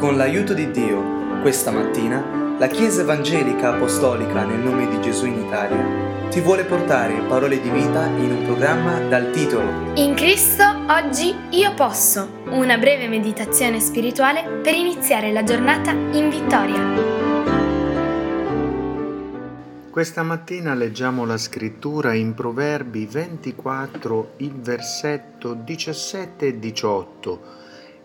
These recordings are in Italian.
Con l'aiuto di Dio, questa mattina, la Chiesa Evangelica Apostolica nel nome di Gesù in Italia ti vuole portare parole di vita in un programma dal titolo In Cristo oggi io posso, una breve meditazione spirituale per iniziare la giornata in vittoria. Questa mattina leggiamo la scrittura in Proverbi 24, il versetto 17 e 18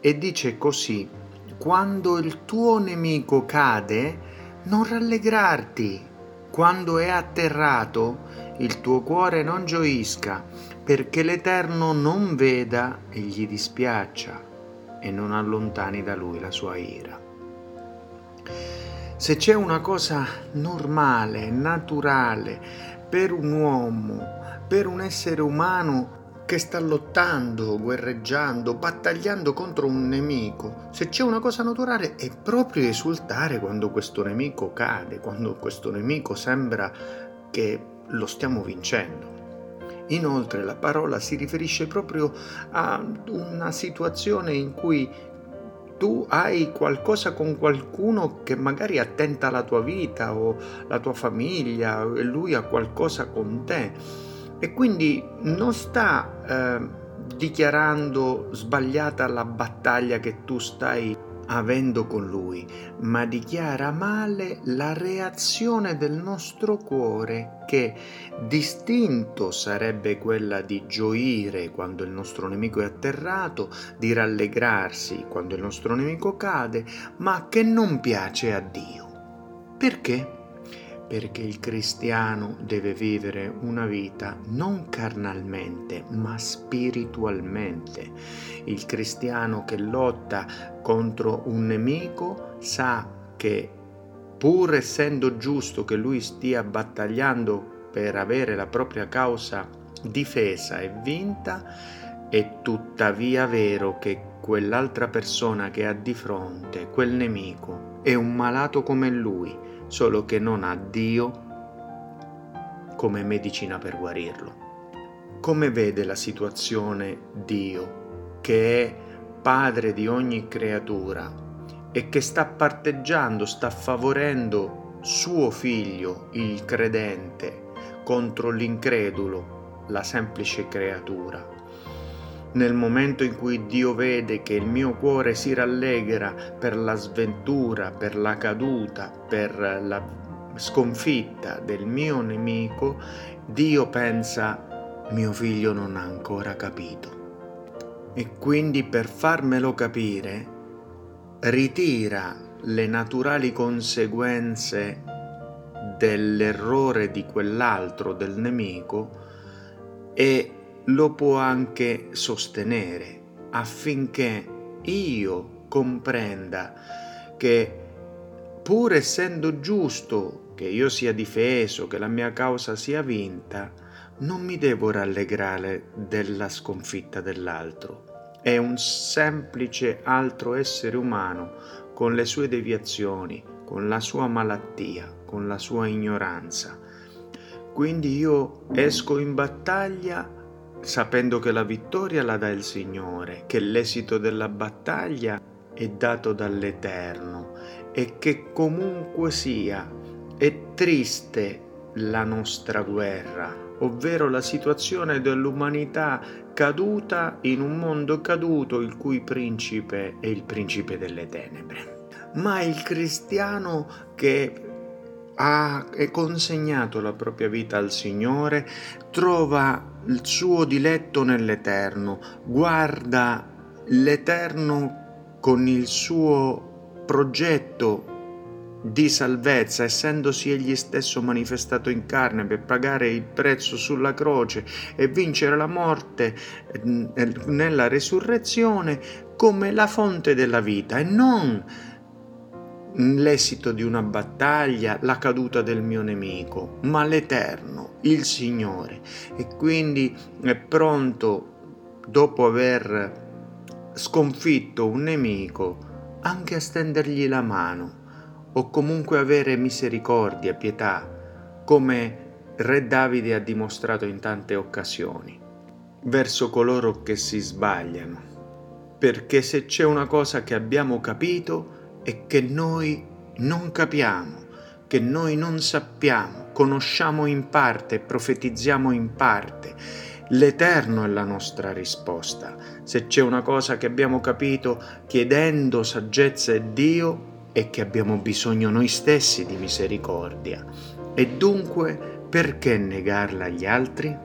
e dice così quando il tuo nemico cade, non rallegrarti. Quando è atterrato, il tuo cuore non gioisca, perché l'Eterno non veda e gli dispiaccia e non allontani da lui la sua ira. Se c'è una cosa normale, naturale per un uomo, per un essere umano, che sta lottando, guerreggiando, battagliando contro un nemico, se c'è una cosa naturale è proprio esultare quando questo nemico cade, quando questo nemico sembra che lo stiamo vincendo. Inoltre la parola si riferisce proprio a una situazione in cui tu hai qualcosa con qualcuno che magari attenta alla tua vita o la tua famiglia e lui ha qualcosa con te e quindi non sta eh, dichiarando sbagliata la battaglia che tu stai avendo con lui, ma dichiara male la reazione del nostro cuore che distinto sarebbe quella di gioire quando il nostro nemico è atterrato, di rallegrarsi quando il nostro nemico cade, ma che non piace a Dio. Perché? Perché il cristiano deve vivere una vita non carnalmente, ma spiritualmente. Il cristiano che lotta contro un nemico sa che pur essendo giusto che lui stia battagliando per avere la propria causa difesa e vinta, è tuttavia vero che quell'altra persona che ha di fronte, quel nemico, è un malato come lui solo che non ha Dio come medicina per guarirlo. Come vede la situazione Dio, che è padre di ogni creatura e che sta parteggiando, sta favorendo suo figlio, il credente, contro l'incredulo, la semplice creatura? Nel momento in cui Dio vede che il mio cuore si rallegra per la sventura, per la caduta, per la sconfitta del mio nemico, Dio pensa mio figlio non ha ancora capito. E quindi per farmelo capire ritira le naturali conseguenze dell'errore di quell'altro, del nemico, e lo può anche sostenere affinché io comprenda che pur essendo giusto che io sia difeso, che la mia causa sia vinta, non mi devo rallegrare della sconfitta dell'altro. È un semplice altro essere umano con le sue deviazioni, con la sua malattia, con la sua ignoranza. Quindi io esco in battaglia sapendo che la vittoria la dà il Signore, che l'esito della battaglia è dato dall'Eterno e che comunque sia è triste la nostra guerra, ovvero la situazione dell'umanità caduta in un mondo caduto il cui principe è il principe delle tenebre. Ma il cristiano che ha consegnato la propria vita al Signore, trova il suo diletto nell'Eterno, guarda l'Eterno con il suo progetto di salvezza, essendosi egli stesso manifestato in carne per pagare il prezzo sulla croce e vincere la morte mm, nella resurrezione come la fonte della vita e non l'esito di una battaglia, la caduta del mio nemico, ma l'Eterno, il Signore. E quindi è pronto, dopo aver sconfitto un nemico, anche a stendergli la mano o comunque avere misericordia, pietà, come Re Davide ha dimostrato in tante occasioni, verso coloro che si sbagliano. Perché se c'è una cosa che abbiamo capito e che noi non capiamo, che noi non sappiamo, conosciamo in parte, profetizziamo in parte. L'Eterno è la nostra risposta. Se c'è una cosa che abbiamo capito chiedendo saggezza a Dio, è che abbiamo bisogno noi stessi di misericordia. E dunque, perché negarla agli altri?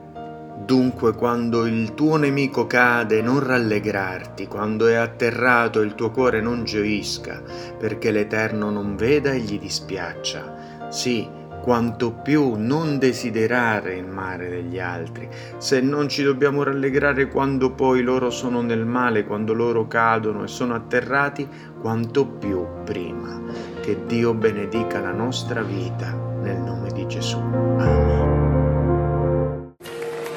Dunque, quando il tuo nemico cade, non rallegrarti, quando è atterrato il tuo cuore non gioisca, perché l'Eterno non veda e gli dispiaccia. Sì, quanto più non desiderare il male degli altri, se non ci dobbiamo rallegrare quando poi loro sono nel male, quando loro cadono e sono atterrati, quanto più prima. Che Dio benedica la nostra vita nel nome di Gesù. Amen.